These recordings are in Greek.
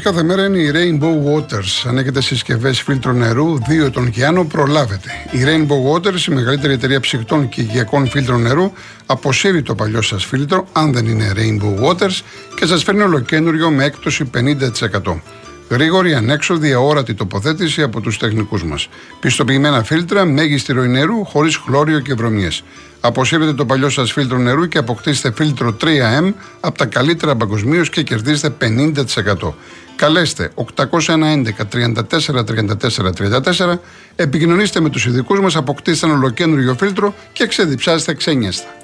Στην παρέα μα κάθε μέρα είναι η Rainbow Waters. Αν έχετε συσκευές φίλτρο νερού, 2 ετών και άνω, προλάβετε. Η Rainbow Waters, η μεγαλύτερη εταιρεία ψυχτών και υγειακών φίλτρων νερού, αποσύρει το παλιό σας φίλτρο, αν δεν είναι Rainbow Waters, και σας φέρνει ολοκένουργιο με έκπτωση 50%. Γρήγορη, ανέξοδη, αόρατη τοποθέτηση από τους τεχνικούς μας. Πιστοποιημένα φίλτρα, μέγιστη ροή νερού, χωρίς χλώριο και βρωμιές. Αποσύρετε το παλιό σας φίλτρο νερού και αποκτήστε φίλτρο 3M από τα καλύτερα παγκοσμίως και κερδίστε 50%. Καλέστε 811 34 34 34, επικοινωνήστε με τους ειδικούς μας, αποκτήστε ένα ολοκένουργιο φίλτρο και ξεδιψάστε ξένιαστα.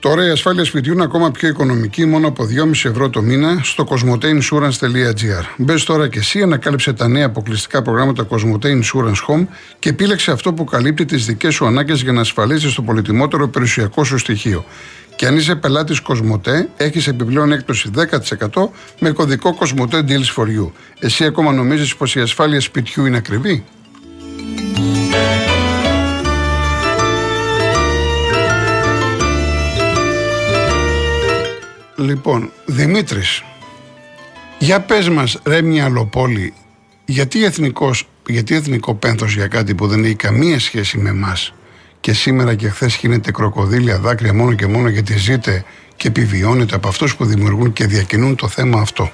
Τώρα η ασφάλεια σπιτιού είναι ακόμα πιο οικονομική, μόνο από 2,5 ευρώ το μήνα στο cosmoteinsurance.gr. Μπες τώρα και εσύ, ανακάλυψε τα νέα αποκλειστικά προγράμματα Cosmote Insurance Home και επίλεξε αυτό που καλύπτει τις δικές σου ανάγκες για να ασφαλίσεις το πολυτιμότερο περιουσιακό σου στοιχείο. Και αν είσαι πελάτης Cosmote, έχεις επιπλέον έκπτωση 10% με κωδικό Cosmote Deals for You. Εσύ ακόμα νομίζεις πως η ασφάλεια σπιτιού είναι ακριβή; Λοιπόν, Δημήτρης, για πες μας, ρε μυαλοπόλη, γιατί, εθνικός, γιατί εθνικό πένθος για κάτι που δεν έχει καμία σχέση με εμάς και σήμερα και χθες γίνεται κροκοδίλια δάκρυα μόνο και μόνο γιατί ζείτε και επιβιώνετε από αυτούς που δημιουργούν και διακινούν το θέμα αυτό.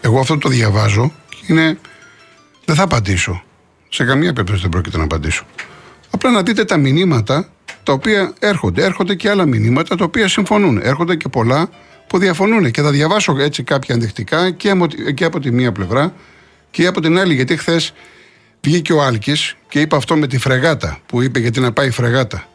Εγώ αυτό το διαβάζω και είναι. Δεν θα απαντήσω. Σε καμία περίπτωση δεν πρόκειται να απαντήσω. Απλά να δείτε τα μηνύματα τα οποία έρχονται. Έρχονται και άλλα μηνύματα τα οποία συμφωνούν. Έρχονται και πολλά που διαφωνούν. Και θα διαβάσω έτσι κάποια ενδεικτικά και από, και από τη μία πλευρά και από την άλλη. Γιατί χθες βγήκε ο Άλκης και είπε αυτό με τη φρεγάτα που είπε γιατί να πάει η φρεγάτα.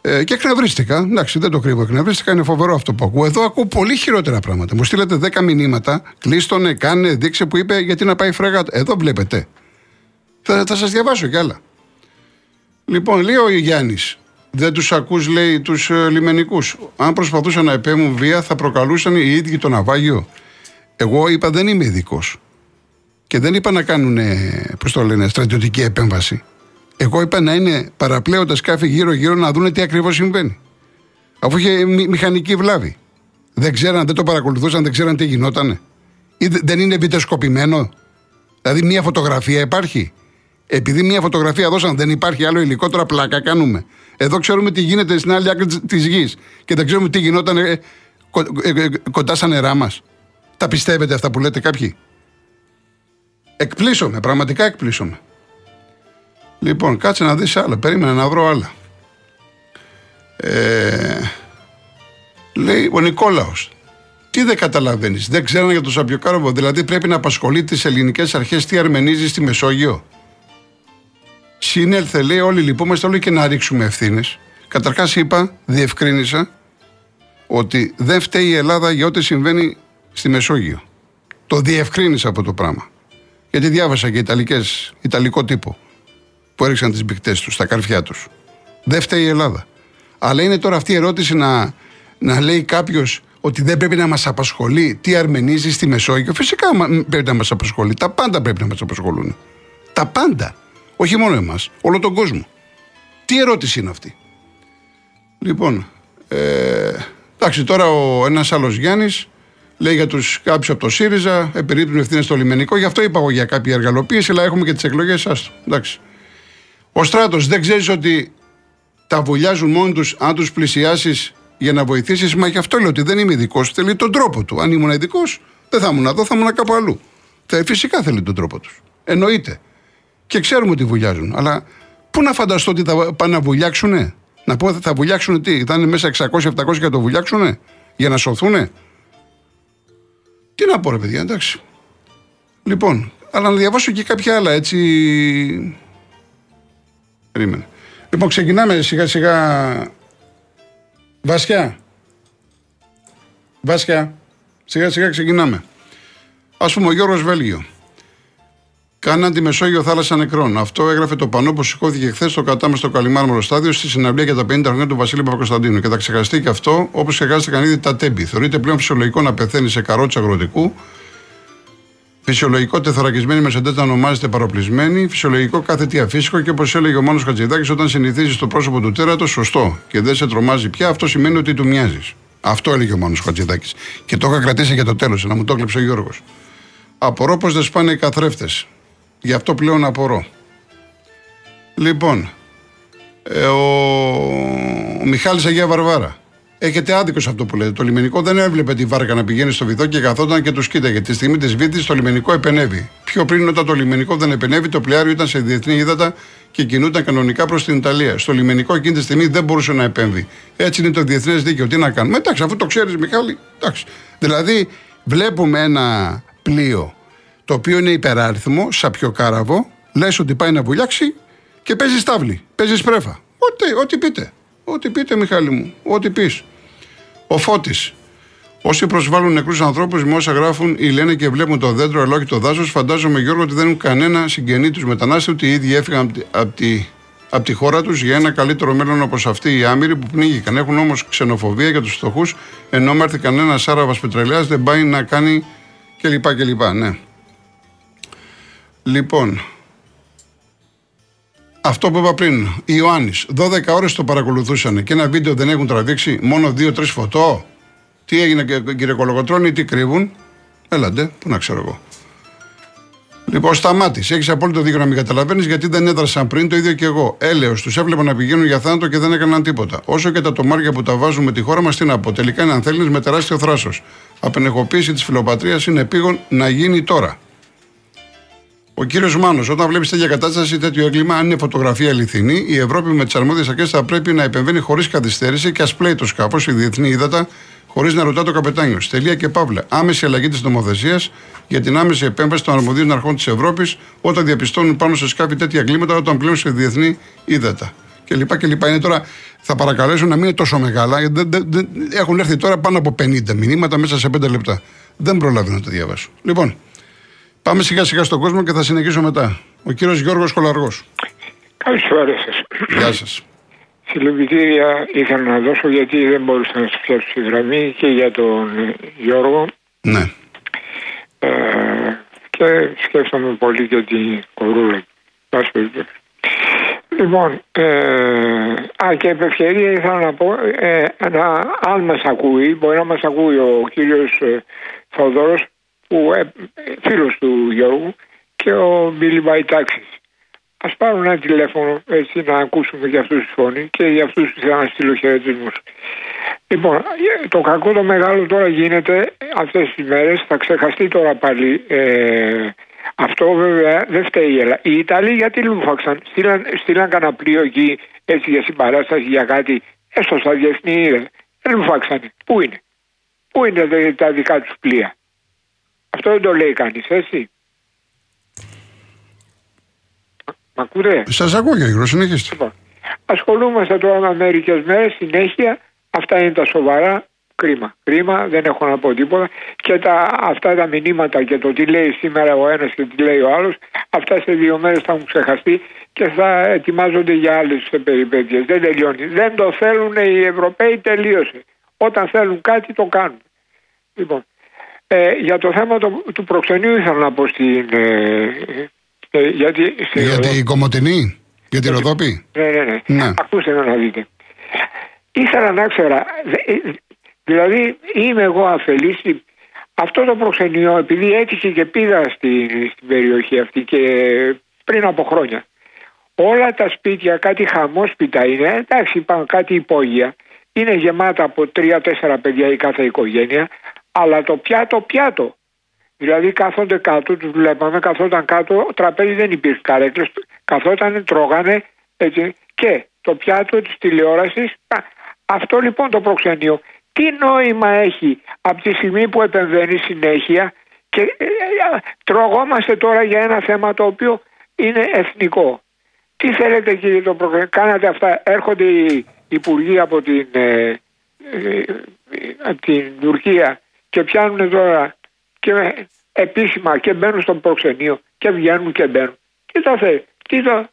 Ε, και εκνευρίστηκα. Εντάξει, δεν το κρύβω. Εκνευρίστηκα. Είναι φοβερό αυτό που ακούω. Εδώ ακούω πολύ χειρότερα πράγματα. Μου στείλετε 10 μηνύματα. Κλείστονε, κάνε, δείξε που είπε γιατί να πάει η φρεγάτα. Εδώ βλέπετε. Θα, θα σας διαβάσω κι άλλα. Λοιπόν, λέει ο Γιάννης, δεν τους ακούς, λέει, τους ε, λιμενικούς. Αν προσπαθούσαν να επέμουν βία, θα προκαλούσαν οι ίδιοι το ναυάγιο. Εγώ είπα δεν είμαι ειδικός. Και δεν είπα να κάνουν, πώς το λένε, στρατιωτική επέμβαση. Εγώ είπα να είναι παραπλέοντας σκάφη γύρω-γύρω να δουν τι ακριβώς συμβαίνει. Αφού είχε μηχανική βλάβη. Δεν ξέραν, δεν το παρακολουθούσαν, δεν ξέραν τι γινότανε. Ή δεν είναι βιτεσκοπημένο. Δηλαδή, μία φωτογραφία υπάρχει. Επειδή μία φωτογραφία δώσαν, δεν υπάρχει άλλο υλικό, τώρα πλάκα κάνουμε. Εδώ ξέρουμε τι γίνεται στην άλλη άκρη τη γης και δεν ξέρουμε τι γινόταν ε, ε, ε, κοντά στα νερά μας. Τα πιστεύετε αυτά που λέτε κάποιοι; Εκπλήσωμε, πραγματικά εκπλήσωμε. Λοιπόν, κάτσε να δεις άλλα. Περίμενα να βρω άλλα. Ε, λέει ο Νικόλαος. Τι δεν καταλαβαίνεις, δεν ξέρανε για το Σαπιοκάροβο. Δηλαδή πρέπει να απασχολεί τις ελληνικές αρχές τι αρμενίζεις στη Μεσόγειο. Συνέλθε, λέει, όλοι λυπούμαστε, όλοι και να ρίξουμε ευθύνες. Καταρχάς, είπα, διευκρίνησα ότι δεν φταίει η Ελλάδα για ό,τι συμβαίνει στη Μεσόγειο. Το διευκρίνησα από το πράγμα. Γιατί διάβασα και Ιταλικές, Ιταλικό τύπο που έριξαν τις μπικτές τους, στα καρφιά τους. Δεν φταίει η Ελλάδα. Αλλά είναι τώρα αυτή η ερώτηση να, να λέει κάποιος ότι δεν πρέπει να μας απασχολεί τι αρμενίζει στη Μεσόγειο. Φυσικά πρέπει να μας απασχολεί. Τα πάντα πρέπει να μας απασχολούν. Τα πάντα. Όχι μόνο εμάς, όλο τον κόσμο. Τι ερώτηση είναι αυτή; Λοιπόν, ε, εντάξει, τώρα ο ένας άλλος Γιάννης λέει για τους κάποιους από το ΣΥΡΙΖΑ, επιρρύπτουν ευθύνες στο λιμενικό. Γι' αυτό είπα εγώ για κάποια εργαλοποίηση, αλλά έχουμε και τις εκλογές. Άστο. Εντάξει. Ο στράτος δεν ξέρεις ότι τα βουλιάζουν μόνοι τους αν τους πλησιάσεις για να βοηθήσεις; Μα γι' αυτό λέω ότι δεν είμαι ειδικός. Θέλει τον τρόπο του. Αν ήμουν ειδικός, δεν θα ήμουν εδώ, θα ήμουν κάπου αλλού. φυσικά θέλει τον τρόπο τους. Εννοείται και ξέρουμε ότι βουλιάζουν. Αλλά πού να φανταστώ ότι θα πάνε να βουλιάξουνε; Να πω θα βουλιάξουν τι, θα είναι μέσα 600-700 και θα το βουλιάξουνε; Για να σωθούνε; Τι να πω ρε παιδιά, εντάξει. Λοιπόν, αλλά να διαβάσω και κάποια άλλα έτσι. Περίμενε. Λοιπόν, ξεκινάμε σιγά σιγά. Βάσια. Βάσια. Σιγά σιγά ξεκινάμε. Ας πούμε ο Γιώργος Βέλγιο. Κάναν τη Μεσόγειο θάλασσα νεκρών. Αυτό έγραφε το πανό που σηκώθηκε χθες στο κατάμεστο Καλιμάρμαρο στάδιο στη συναυλία για τα 50 χρόνια του Βασίλη Παπακοσταντίνου. Και θα ξεχαστεί και αυτό όπως ξεχάστηκαν ήδη τα τέμπη. Θεωρείται πλέον φυσιολογικό να πεθαίνει σε καρότσα αγροτικού. Φυσιολογικό τεθωρακισμένη μεσεντέ να ονομάζεται παροπλισμένη. Φυσιολογικό κάθε τι αφύσικο και όπως έλεγε ο Μάνος Χατζηδάκης, όταν συνηθίζεις το πρόσωπο του τέρατος, σωστό και δεν σε τρομάζει πια, αυτό σημαίνει ότι του μοιάζεις. Αυτό έλεγε ο Μάνος Χατζηδάκης. Και το είχα κρατήσει για το τέλος, να μου το έκλεψε ο Γιώργος. Απορώ πως δεν σπάνε οι καθρέφτες. Γι' αυτό πλέον απορώ. Λοιπόν, ε, ο, ο Μιχάλης Αγία Βαρβάρα. Έχετε άδικος σε αυτό που λέτε. Το λιμενικό δεν έβλεπε τη βάρκα να πηγαίνει στο βυθό και καθόταν και τους κοίταγε. Τη στιγμή της βίτη το λιμενικό επενεύει. Πιο πριν, όταν το λιμενικό δεν επενεύει, το πλοιάριο ήταν σε διεθνή ύδατα και κινούταν κανονικά προς την Ιταλία. Στο λιμενικό εκείνη τη στιγμή δεν μπορούσε να επέμβει. Έτσι είναι το διεθνές δίκαιο. Τι να κάνουμε. Εντάξει, αφού το ξέρεις, Μιχάλη. Εντάξει. Δηλαδή, βλέπουμε ένα πλοίο το οποίο είναι υπεράριθμο, κάραβο, λες ότι πάει να βουλιάξει και παίζει στάβλη, παίζει σπρέφα. Ό,τι, ό,τι πείτε. Ό,τι πείτε, Μιχάλη μου. Ό,τι πεις. Ο Φώτης. Όσοι προσβάλλουν νεκρούς ανθρώπους με όσα γράφουν ή λένε και βλέπουν το δέντρο αλλά όχι το δάσος, φαντάζομαι Γιώργο ότι δεν έχουν κανένα συγγενή τους μετανάστες, ότι οι ίδιοι έφυγαν από τη, από τη χώρα τους για ένα καλύτερο μέλλον όπως αυτοί οι άμυροι που πνίγηκαν. Έχουν όμως ξενοφοβία για τους φτωχούς, ενώ έρθει κανένας Άραβα πετρελαίας δεν πάει να κάνει κλπ. κλπ. Ναι. Λοιπόν, αυτό που είπα πριν, οι Ιωάννης, 12 ώρες το παρακολουθούσαν και ένα βίντεο δεν έχουν τραβήξει, μόνο 2-3 φωτό. Τι έγινε, κύριε Κολογοτρόνη, τι κρύβουν; Έλαντε, πού να ξέρω εγώ. Λοιπόν, σταμάτη. Έχεις απόλυτο δίκιο να μην καταλαβαίνεις γιατί δεν έδρασαν πριν το ίδιο και εγώ. Έλεω, τους έβλεπα να πηγαίνουν για θάνατο και δεν έκαναν τίποτα. Όσο και τα τομάρια που τα βάζουμε τη χώρα μας, τι να πω. Τελικά είναι αν θέλει με τεράστιο θράσος. Απενεχοποίηση της φιλοπατρίας είναι επίγον να γίνει τώρα. Ο κύριος Μάνος, όταν βλέπεις τέτοια κατάσταση, τέτοιο έγκλημα, αν είναι φωτογραφία αληθινή, η Ευρώπη με τις αρμόδιες αρχές θα πρέπει να επεμβαίνει χωρίς καθυστέρηση και ας πλέει το σκάφος, η διεθνή ύδατα, χωρίς να ρωτά το καπετάνιο. Στελεία και παύλα. Άμεση αλλαγή της νομοθεσίας για την άμεση επέμβαση των αρμοδίων αρχών της Ευρώπης όταν διαπιστώνουν πάνω σε σκάφη τέτοια εγκλήματα όταν πλέουν σε διεθνή ύδατα. Και λοιπά και λοιπά. Είναι τώρα, θα παρακαλέσω να μην είναι τόσο μεγάλα, γιατί έχουν έρθει τώρα πάνω από 50 μηνύματα μέσα σε 5 λεπτά. Δεν προλαβαίνω να το διαβάσω. Λοιπόν, Πάμε σιγά σιγά στον κόσμο και θα συνεχίσω μετά. Ο κύριος Γιώργος Κολαργός. Καλησπέρα σας. Γεια σας. Συλληπιτήρια ήθελα να δώσω γιατί δεν μπορούσα να σου πιάσω τη γραμμή και για τον Γιώργο. Ναι. Ε, και σκέφτομαι πολύ για την κορούλα. Λοιπόν, ε, α, και επ' ευκαιρία ήθελα να πω, ε, αν μας ακούει, μπορεί να μας ακούει ο κύριος ε, Θοδόρος, που, ε, φίλος του Γιώργου και ο Μπίλι Μπαϊτάξης. Ας πάρουν ένα τηλέφωνο έτσι να ακούσουμε για αυτούς τη φωνή και για αυτούς που θέλουν να στείλω χαιρετισμούς. Λοιπόν, ε, το κακό το μεγάλο τώρα γίνεται αυτές τις μέρες, θα ξεχαστεί τώρα πάλι ε, αυτό βέβαια δεν φταίει η Ελλάδα. Οι Ιταλοί γιατί λούφαξαν, στείλαν, στείλαν κανένα πλοίο εκεί έτσι για συμπαράσταση για κάτι, έστω στα διεθνή Δεν λούφαξαν. Πού είναι, πού είναι τα δικά τους πλοία; Αυτό δεν το λέει κανείς, έτσι. Μ' ακούτε; Σας ακούω, κύριε συνεχίστε. Λοιπόν, ασχολούμαστε τώρα με μερικές μέρες συνέχεια. Αυτά είναι τα σοβαρά. Κρίμα. Κρίμα, δεν έχω να πω τίποτα. Και τα, αυτά τα μηνύματα και το τι λέει σήμερα ο ένας και τι λέει ο άλλος, αυτά σε δύο μέρες θα έχουν ξεχαστεί και θα ετοιμάζονται για άλλες περιπέτειες. Δεν τελειώνει. Δεν το θέλουν οι Ευρωπαίοι, τελείωσε. Όταν θέλουν κάτι το κάνουν. Λοιπόν, ε, για το θέμα το, του προξενείου ήθελα να πω στην. Ε, ε, γιατί, για την Κομωτινή, για την Ροδόπη; Ναι, ναι, ναι. ναι. Ακούστε να δείτε. Ήθελα να ξέρω, ε, δηλαδή είμαι εγώ αφελής αυτό το προξενείο επειδή έτυχε και πήγα στην, στην περιοχή αυτή και πριν από χρόνια όλα τα σπίτια κάτι χαμόσπιτα είναι εντάξει υπάρχουν κάτι υπόγεια είναι γεμάτα από τρία-τέσσερα παιδιά η κάθε οικογένεια αλλά το πιάτο πιάτο. Δηλαδή κάθονται κάτω, τους βλέπαμε, καθόταν κάτω, τραπέζι δεν υπήρχε καρέκλες, καθόταν, τρώγανε έτσι. Και το πιάτο της τηλεόρασης, αυτό λοιπόν το προξενείο, τι νόημα έχει από τη στιγμή που επεμβαίνει συνέχεια και ε, ε, τρογόμαστε τώρα για ένα θέμα το οποίο είναι εθνικό. Τι θέλετε κύριε το προξενείο, κάνατε αυτά, έρχονται οι υπουργοί από την, ε, από την Τουρκία και πιάνουν τώρα και επίσημα και μπαίνουν στο προξενείο και βγαίνουν και μπαίνουν. Τι το θέλει, τι το,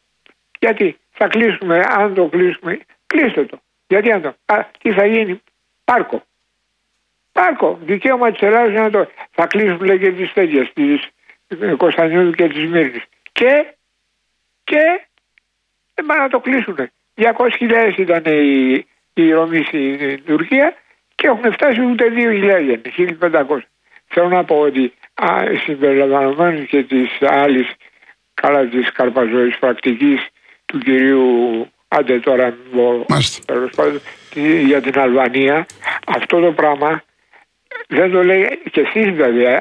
γιατί θα κλείσουμε, αν το κλείσουμε, κλείστε το. Γιατί αν το, α, τι θα γίνει, πάρκο. Πάρκο, δικαίωμα της Ελλάδα να το. Θα κλείσουν λέει και τις τέτοιε, της Κωνσταντινίδου και της Μύρνης. Και, και δεν πάνε να το κλείσουν. 200.000 ήταν η, η Ρωμή στην Τουρκία και έχουν φτάσει ούτε 2.000, 1.500. Θέλω να πω ότι συμπεριλαμβανομένης και της άλλης καλά της καρπαζοή πρακτικής του κυρίου άντε τώρα τέλος πάντων για την Αλβανία αυτό το πράγμα δεν το λέει και εσείς βέβαια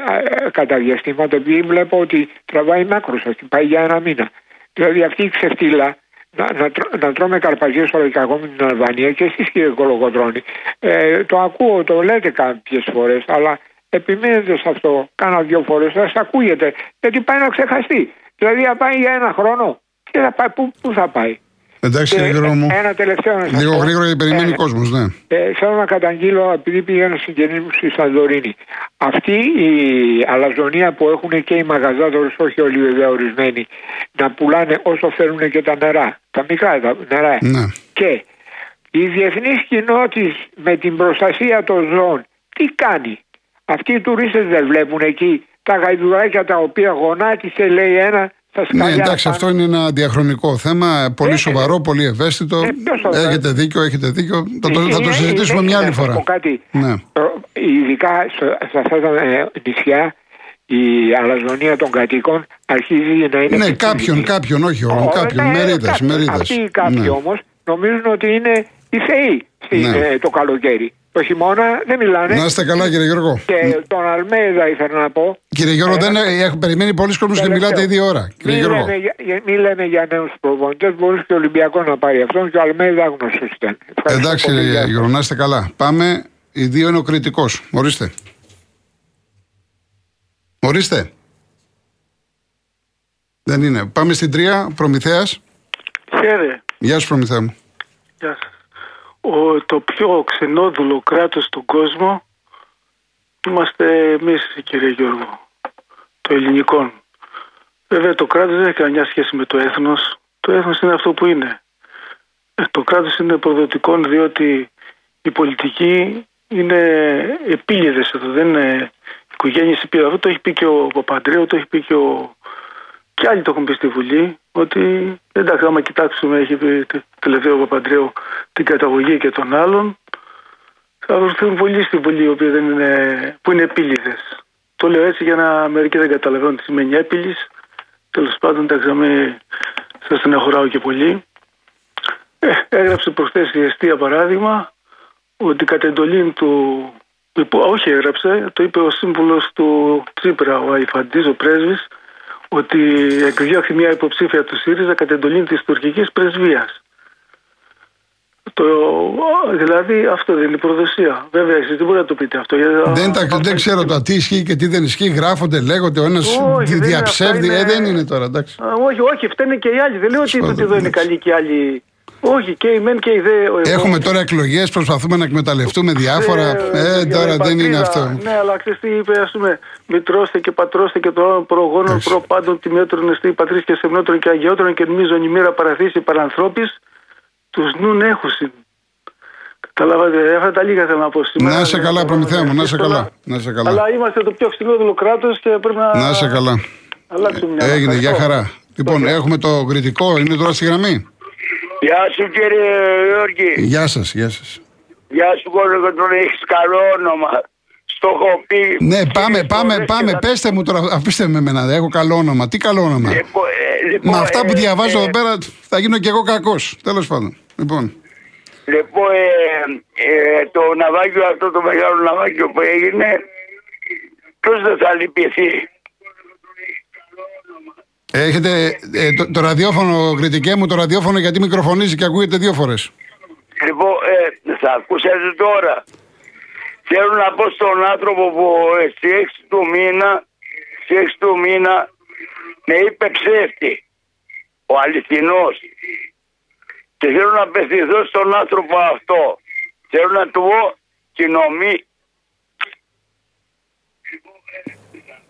κατά διαστήματα επειδή βλέπω ότι τραβάει μάκρος σα πάει για ένα μήνα δηλαδή αυτή η ξεφτύλα να, να, να τρώμε καρπαζίες στο λαϊκό με την Αλβανία και εσείς κύριε Κολοκοτρώνη ε, το ακούω, το λέτε κάποιες φορές αλλά επιμένετε σε αυτό κάνα δυο φορές θα σας ακούγεται. Γιατί πάει να ξεχαστεί. Δηλαδή θα πάει για ένα χρόνο και θα πάει, πού, πού θα πάει; Εντάξει, και, Γιώργο μου. Ένα τελευταίο να Λίγο γρήγορα γιατί περιμένει ο κόσμος, ναι. Ε, θέλω να καταγγείλω, επειδή πήγαινα συγγενή μου στη Σαντορίνη. Αυτή η αλαζονία που έχουν και οι μαγαζάτορες, όχι όλοι βέβαια ορισμένοι, να πουλάνε όσο θέλουν και τα νερά. Τα μικρά τα νερά. Ναι. Και η διεθνής κοινότητα με την προστασία των ζώων, τι κάνει; Αυτοί οι τουρίστες δεν βλέπουν εκεί τα γαϊδουράκια τα οποία γονάτισε, λέει ένα, ναι, εντάξει, αυτό είναι ένα διαχρονικό θέμα, πολύ ε, σοβαρό, πολύ ευαίσθητο. Ε, έχετε δίκιο, έχετε δίκιο. Θα το, θα το συζητήσουμε μια άλλη φορά. Κάτι, ναι. Ειδικά σε αυτά τα ε, νησιά, η αλαζονία των κατοίκων αρχίζει να είναι. Ναι, κάποιον, κάποιον, όχι όλων, κάποιον. Μερίδες, μερίδες. Αυτοί οι κάποιοι ναι. όμως νομίζουν ότι είναι οι θεοί ναι. το καλοκαίρι. Το χειμώνα δεν μιλάνε. Να είστε καλά, κύριε Γιώργο. Και τον Αλμέδα ήθελα να πω. Κύριε Γιώργο, δεν έχει περιμένει πολλοί κόσμοι και μιλάτε ήδη ώρα. Κύριε μην, Λέμε, μην λέμε για νέους προπονητές. Μπορείς και ο Ολυμπιακός να πάρει αυτόν και ο Αλμέδα γνωστό ήταν. Εντάξει, κύριε Γιώργο, να είστε καλά. Πάμε. Οι δύο είναι ο κριτικός. Ορίστε. Ορίστε. Δεν είναι. Πάμε στην τρία. Προμηθέας. Χαίρε. Γεια σου, Προμηθέα μου. Γεια σας ο, το πιο ξενόδουλο κράτος στον κόσμο είμαστε εμείς κύριε Γιώργο, το ελληνικό. Βέβαια το κράτος δεν έχει καμιά σχέση με το έθνος, το έθνος είναι αυτό που είναι. Ε, το κράτος είναι προδοτικό διότι η πολιτική είναι επίλυδες εδώ, δεν είναι οικογένειες επίλυδες. Αυτό το έχει πει και ο Παπαντρέου, το έχει πει και ο και άλλοι το έχουν πει στη Βουλή ότι εντάξει, άμα κοιτάξουμε, έχει πει τελευταίο Παπαντρέου την καταγωγή και των άλλων, θα βρεθούν πολλοί στη Βουλή οι οποίοι δεν είναι, που είναι επίλυδες. Το λέω έτσι για να μερικοί δεν καταλαβαίνουν τι σημαίνει έπιλη. Τέλος πάντων, εντάξει, με σας στεναχωράω και πολύ. Ε, έγραψε προχθές η Εστία παράδειγμα ότι κατ' εντολή του. Όχι, έγραψε, το είπε ο σύμβουλος του Τσίπρα, ο Αϊφαντής, ο πρέσβης, ότι εκδιώχθη μια υποψήφια του ΣΥΡΙΖΑ κατ' εντολή της τουρκικής πρεσβείας. Το, δηλαδή αυτό δεν είναι προδοσία. Βέβαια, εσείς δεν μπορείτε να το πείτε αυτό. Δεν, τα, δεν ξέρω το τι ισχύει και τι δεν ισχύει. Γράφονται, λέγονται, ο ένας διαψεύδει. Είναι... Ε, δεν είναι τώρα, εντάξει. όχι, όχι, φταίνε και οι άλλοι. Δεν λέω ότι εδώ είναι καλοί και οι άλλοι. Όχι, και η μεν και η δε. Έχουμε τώρα εκλογές, προσπαθούμε να εκμεταλλευτούμε διάφορα. Ε, ε τώρα δεν είναι αυτό. Ναι, αλλά ξέρει τι είπε, ας πούμε, μητρώστε και πατρώστε και των προγόνων προ πάντων τιμιότερων εστί πατρίς και σεμνότερων και αγιότερων και μίζων η μοίρα παραθήσει παρανθρώπης, τους νουν έχουσιν. Καταλάβατε, αυτά τα λίγα θέλω να πω σήμερα. Να είσαι καλά, προμηθέα μου, να είσαι καλά. Να είσαι καλά. Αλλά είμαστε το πιο ξυλόδουλο κράτος και πρέπει να. Να είσαι καλά. Έγινε, για χαρά. Λοιπόν, έχουμε το κριτικό, είναι τώρα στη γραμμή. Γεια σου κύριε Γιώργη. Γεια σας, γεια σας. Γεια σου και τον έχεις καλό όνομα. Στο έχω πει. Ναι, πάμε, πάμε, πάμε. Πέστε μου τώρα, αφήστε με εμένα, έχω καλό όνομα. Τι καλό όνομα; Λοιπόν, ε, λοιπόν, Με αυτά που ε, διαβάζω ε, εδώ πέρα θα γίνω κι εγώ κακός. Τέλος πάντων. Λοιπόν. Λοιπόν, το ναυάγιο αυτό, το μεγάλο ναυάγιο που έγινε, ποιος δεν θα λυπηθεί; Έχετε ε, το, το, ραδιόφωνο, κριτικέ μου, το ραδιόφωνο γιατί μικροφωνίζει και ακούγεται δύο φορές. Λοιπόν, ε, θα ακούσετε τώρα. Θέλω να πω στον άνθρωπο που στη 6 του μήνα, στη 6 του μήνα με είπε ψεύτη. Ο αληθινός. Και θέλω να απευθυνθώ στον άνθρωπο αυτό. Θέλω να του πω κοινωνία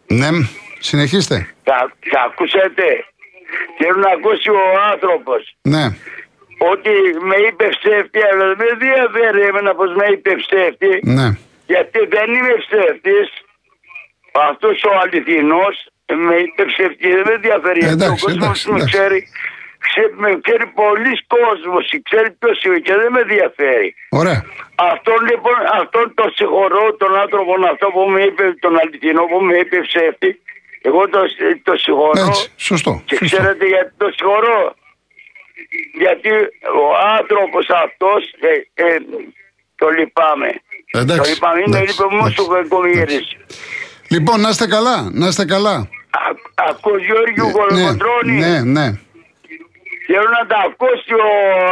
Ναι, συνεχίστε. Θα, θα ακούσετε. Θέλω να ακούσει ο άνθρωπος Ναι. ότι με είπε ψεύτη, αλλά δεν με ενδιαφέρει εμένα πως με είπε ψεύτη. Ναι. Γιατί δεν είμαι ψεύτης. Αυτός ο αληθινός με είπε ψεύτης, δεν με ενδιαφέρει. Ε, Γιατί εντάξει, ο κόσμος εντάξει, με εντάξει. ξέρει. Ξέ- με ξέρει πολλοί κόσμος, ξέρει ποιος είμαι και δεν με ενδιαφέρει. Ωραία. Αυτόν λοιπόν, αυτόν το συγχωρώ, τον άνθρωπο αυτό που μου είπε, τον αληθινό που μου είπε ψεύτη. Εγώ το, το συγχωρώ. Έτσι. Σωστό. Και σωστό. ξέρετε γιατί το συγχωρώ. Γιατί ο άνθρωπος αυτός ε, ε, το λυπάμαι. Εντάξει, το λυπάμαι. Είναι εντάξει, λοιπόν μου εντάξει, σου κακομοίρης. Λοιπόν, να είστε καλά. Να είστε καλά. Ακούς Γιώργιο Κολοκοτρώνη. ναι, ναι. Θέλω να τα ακούσει ο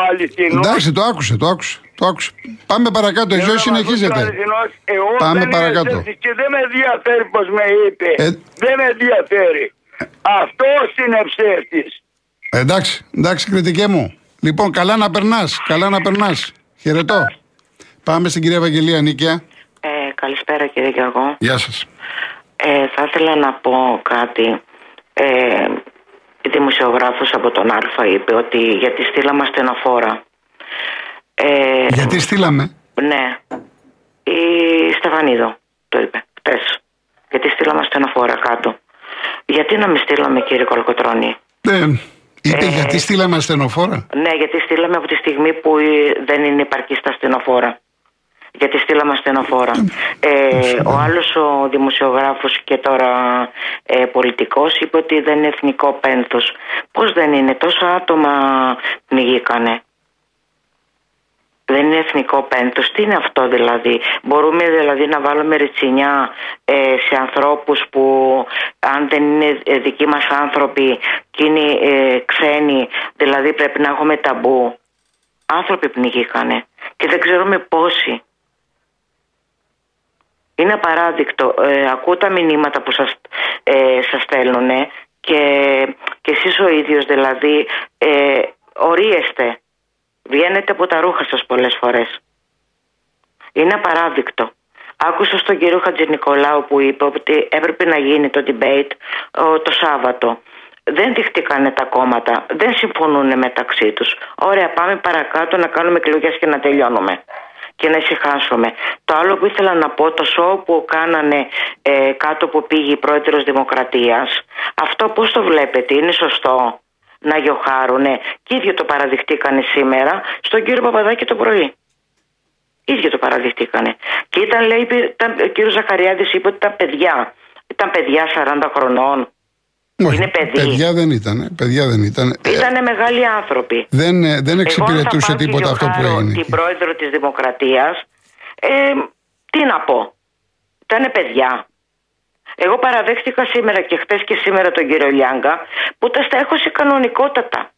αληθινός. Εντάξει, το άκουσε, το άκουσε. Το άκουσε. Πάμε παρακάτω. Η Θέλω ζωή να μ' ακούσει ο συνεχίζεται. αληθινός. Εγώ Πάμε δεν είμαι παρακάτω. ψεύτης Και δεν με ενδιαφέρει πως με είπε. Ε. Δεν με ενδιαφέρει. Αυτός είναι ψεύτης. Εντάξει, εντάξει, κριτικέ μου. Λοιπόν, καλά να περνάς. Καλά να περνάς. Χαιρετώ. Πάμε στην κυρία Ευαγγελία Νίκαια. Ε, καλησπέρα κύριε Γιώργο. Γεια σας. Ε, θα ήθελα να πω κάτι. Ε, η δημοσιογράφος από τον Α είπε ότι γιατί στείλαμε στενοφόρα. Ε, Γιατί στείλαμε. Ναι. Η Στεφανίδο το είπε χτες. Γιατί στείλαμε στενοφόρα κάτω. Γιατί να μην στείλαμε κύριε Κολοκοτρώνη. Ε, είπε Ε. γιατί στείλαμε ασθενοφόρα. Ναι, γιατί στείλαμε από τη στιγμή που ε, δεν είναι υπαρκή στα στενοφόρα. Γιατί στείλαμε στενοφόρα. Ε, ο άλλος ο δημοσιογράφος και τώρα ε, πολιτικός είπε ότι δεν είναι εθνικό πένθος. Πώς δεν είναι, τόσα άτομα πνιγήκανε. Δεν είναι εθνικό πένθος. Τι είναι αυτό δηλαδή; Μπορούμε δηλαδή να βάλουμε ρετσινιά ε, σε ανθρώπους που αν δεν είναι ε, δικοί μας άνθρωποι και είναι ε, ξένοι, δηλαδή πρέπει να έχουμε ταμπού. Άνθρωποι πνιγήκανε και δεν ξέρουμε πόσοι. Είναι απαράδεικτο. Ε, ακούω τα μηνύματα που σας, ε, σας στέλνουν και, και εσείς ο ίδιος δηλαδή ε, ορίεστε. Βγαίνετε από τα ρούχα σας πολλές φορές. Είναι απαράδεικτο. Άκουσα στον κύριο Χατζηνικολάου που είπε ότι έπρεπε να γίνει το debate ο, το Σάββατο. Δεν δειχτήκανε τα κόμματα, δεν συμφωνούν μεταξύ τους. Ωραία, πάμε παρακάτω να κάνουμε εκλογές και να τελειώνουμε και να ησυχάσουμε. Το άλλο που ήθελα να πω, το σοου που κάνανε ε, κάτω που πήγε η πρόεδρος Δημοκρατίας, αυτό πώς το βλέπετε, είναι σωστό; Να γιοχάρουνε και ίδιο το παραδειχτήκανε σήμερα στον κύριο Παπαδάκη το πρωί. Ίδιο το παραδειχτήκανε. Και ήταν, λέει, ήταν, ο κύριος Ζαχαριάδης είπε ότι ήταν παιδιά. Ήταν παιδιά 40 χρονών. Όχι, Είναι παιδί. παιδιά δεν ήταν. Παιδιά δεν ήταν. Ε, Ήτανε μεγάλοι άνθρωποι. δεν, ε, δεν Εγώ αν θα εξυπηρετούσε πάω και τίποτα αυτό που γιοχάρω έγινε. την εκεί. πρόεδρο της Δημοκρατίας, ε, τι να πω. Ήτανε παιδιά. Εγώ παραδέχτηκα σήμερα και χτες και σήμερα τον κύριο Λιάγκα που τα στέχωσε κανονικότατα.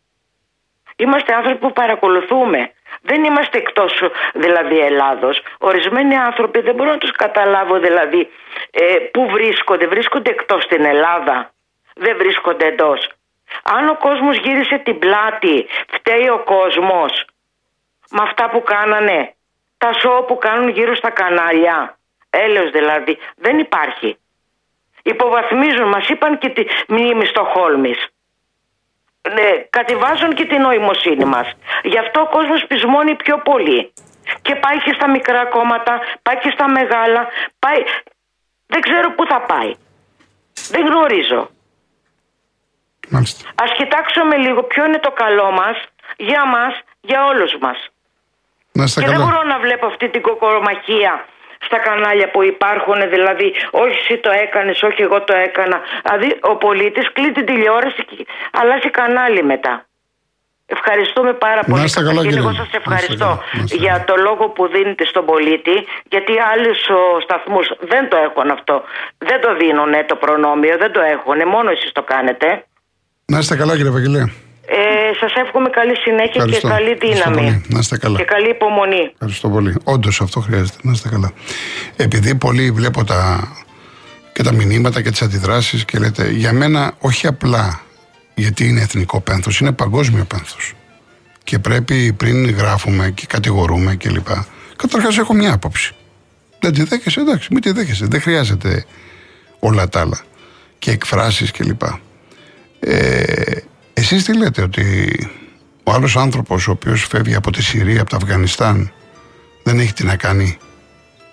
Είμαστε άνθρωποι που παρακολουθούμε. Δεν είμαστε εκτός δηλαδή Ελλάδος. Ορισμένοι άνθρωποι δεν μπορώ να τους καταλάβω δηλαδή ε, πού βρίσκονται. Βρίσκονται εκτός στην Ελλάδα. Δεν βρίσκονται εντός. Αν ο κόσμος γύρισε την πλάτη, φταίει ο κόσμος με αυτά που κάνανε. Τα σοου που κάνουν γύρω στα κανάλια. Έλεος δηλαδή. Δεν υπάρχει. Υποβαθμίζουν. Μας είπαν και τη μνήμη στο Χόλμης ναι, κατεβάζουν και την νοημοσύνη μας. Γι' αυτό ο κόσμος πεισμώνει πιο πολύ. Και πάει και στα μικρά κόμματα, πάει και στα μεγάλα, πάει... Δεν ξέρω πού θα πάει. Δεν γνωρίζω. Μάλιστα. Ας κοιτάξουμε λίγο ποιο είναι το καλό μας, για μας, για όλους μας. Να είστε Και δεν καλά. μπορώ να βλέπω αυτή την κοκορομαχία στα κανάλια που υπάρχουν, δηλαδή, όχι εσύ το έκανες, όχι εγώ το έκανα. Δηλαδή, ο πολίτης κλείνει την τηλεόραση και αλλάζει κανάλι μετά. Ευχαριστούμε πάρα πολύ. είστε καλά, Καταρχήν, κύριε. Εγώ Να σας είστε ευχαριστώ καλά. Να είστε για το λόγο που δίνετε στον πολίτη, γιατί άλλους ο, σταθμούς δεν το έχουν αυτό. Δεν το δίνουν το προνόμιο, δεν το έχουν, μόνο εσείς το κάνετε. Να είστε καλά, κύριε Ευαγγελία. Ε, σας εύχομαι καλή συνέχεια Ευχαριστώ. και καλή Ευχαριστώ δύναμη. πολύ. Να είστε καλά. Και καλή υπομονή. Ευχαριστώ πολύ. Όντως αυτό χρειάζεται. Να είστε καλά. Επειδή πολύ βλέπω τα, και τα μηνύματα και τις αντιδράσεις και λέτε, για μένα όχι απλά γιατί είναι εθνικό πένθος, είναι παγκόσμιο πένθος. Και πρέπει πριν γράφουμε και κατηγορούμε κλπ. Καταρχάς έχω μια άποψη. Δεν τη δέχεσαι, εντάξει, μην τη δέχεσαι. Δεν χρειάζεται όλα τα άλλα. και εκφράσεις κλπ. Ε, εσείς τι λέτε ότι ο άλλος άνθρωπος ο οποίος φεύγει από τη Συρία, από το Αφγανιστάν δεν έχει τι να κάνει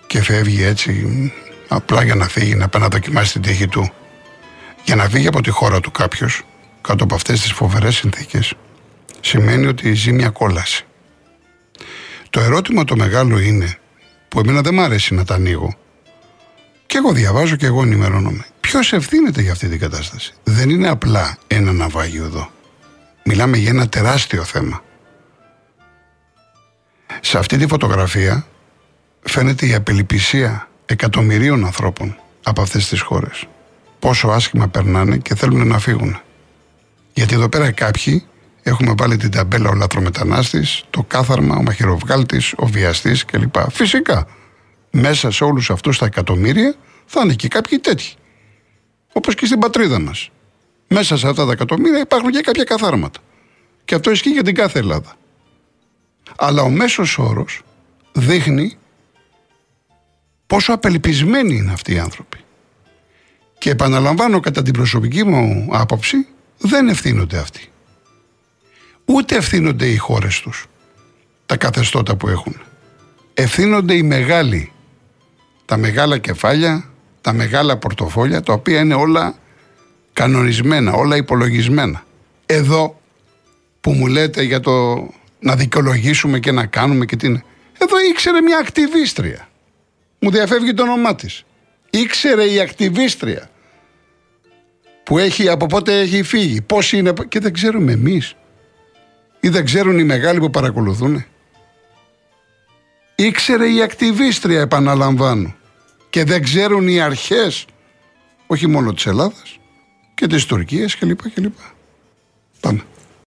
και φεύγει έτσι απλά για να φύγει, να πάει να δοκιμάσει την τύχη του για να φύγει από τη χώρα του κάποιος κάτω από αυτές τις φοβερές συνθήκες σημαίνει ότι ζει μια κόλαση. Το ερώτημα το μεγάλο είναι που εμένα δεν μ' αρέσει να τα ανοίγω και εγώ διαβάζω και εγώ ενημερώνομαι. Ποιος ευθύνεται για αυτή την κατάσταση; Δεν είναι απλά ένα ναυάγιο εδώ. Μιλάμε για ένα τεράστιο θέμα. Σε αυτή τη φωτογραφία φαίνεται η απελπισία εκατομμυρίων ανθρώπων από αυτές τις χώρες. Πόσο άσχημα περνάνε και θέλουν να φύγουν. Γιατί εδώ πέρα κάποιοι έχουμε βάλει την ταμπέλα ο λαθρομετανάστης, το κάθαρμα, ο μαχαιροβγάλτης, ο βιαστής κλπ. Φυσικά, μέσα σε όλους αυτούς τα εκατομμύρια θα είναι και κάποιοι τέτοιοι. Όπως και στην πατρίδα μας. Μέσα σε αυτά τα εκατομμύρια υπάρχουν και κάποια καθάρματα. Και αυτό ισχύει για την κάθε Ελλάδα. Αλλά ο μέσος όρος δείχνει πόσο απελπισμένοι είναι αυτοί οι άνθρωποι. Και επαναλαμβάνω κατά την προσωπική μου άποψη, δεν ευθύνονται αυτοί. Ούτε ευθύνονται οι χώρες τους, τα καθεστώτα που έχουν. Ευθύνονται οι μεγάλοι, τα μεγάλα κεφάλια, τα μεγάλα πορτοφόλια, τα οποία είναι όλα κανονισμένα, όλα υπολογισμένα. Εδώ που μου λέτε για το να δικαιολογήσουμε και να κάνουμε και τι είναι. Εδώ ήξερε μια ακτιβίστρια. Μου διαφεύγει το όνομά της. Ήξερε η ακτιβίστρια που έχει, από πότε έχει φύγει, πώς είναι και δεν ξέρουμε εμείς ή δεν ξέρουν οι μεγάλοι που παρακολουθούν. Ήξερε η ακτιβίστρια επαναλαμβάνω και δεν ξέρουν οι αρχές όχι μόνο της Ελλάδας και της Τουρκίας κλπ. κλπ. Πάμε.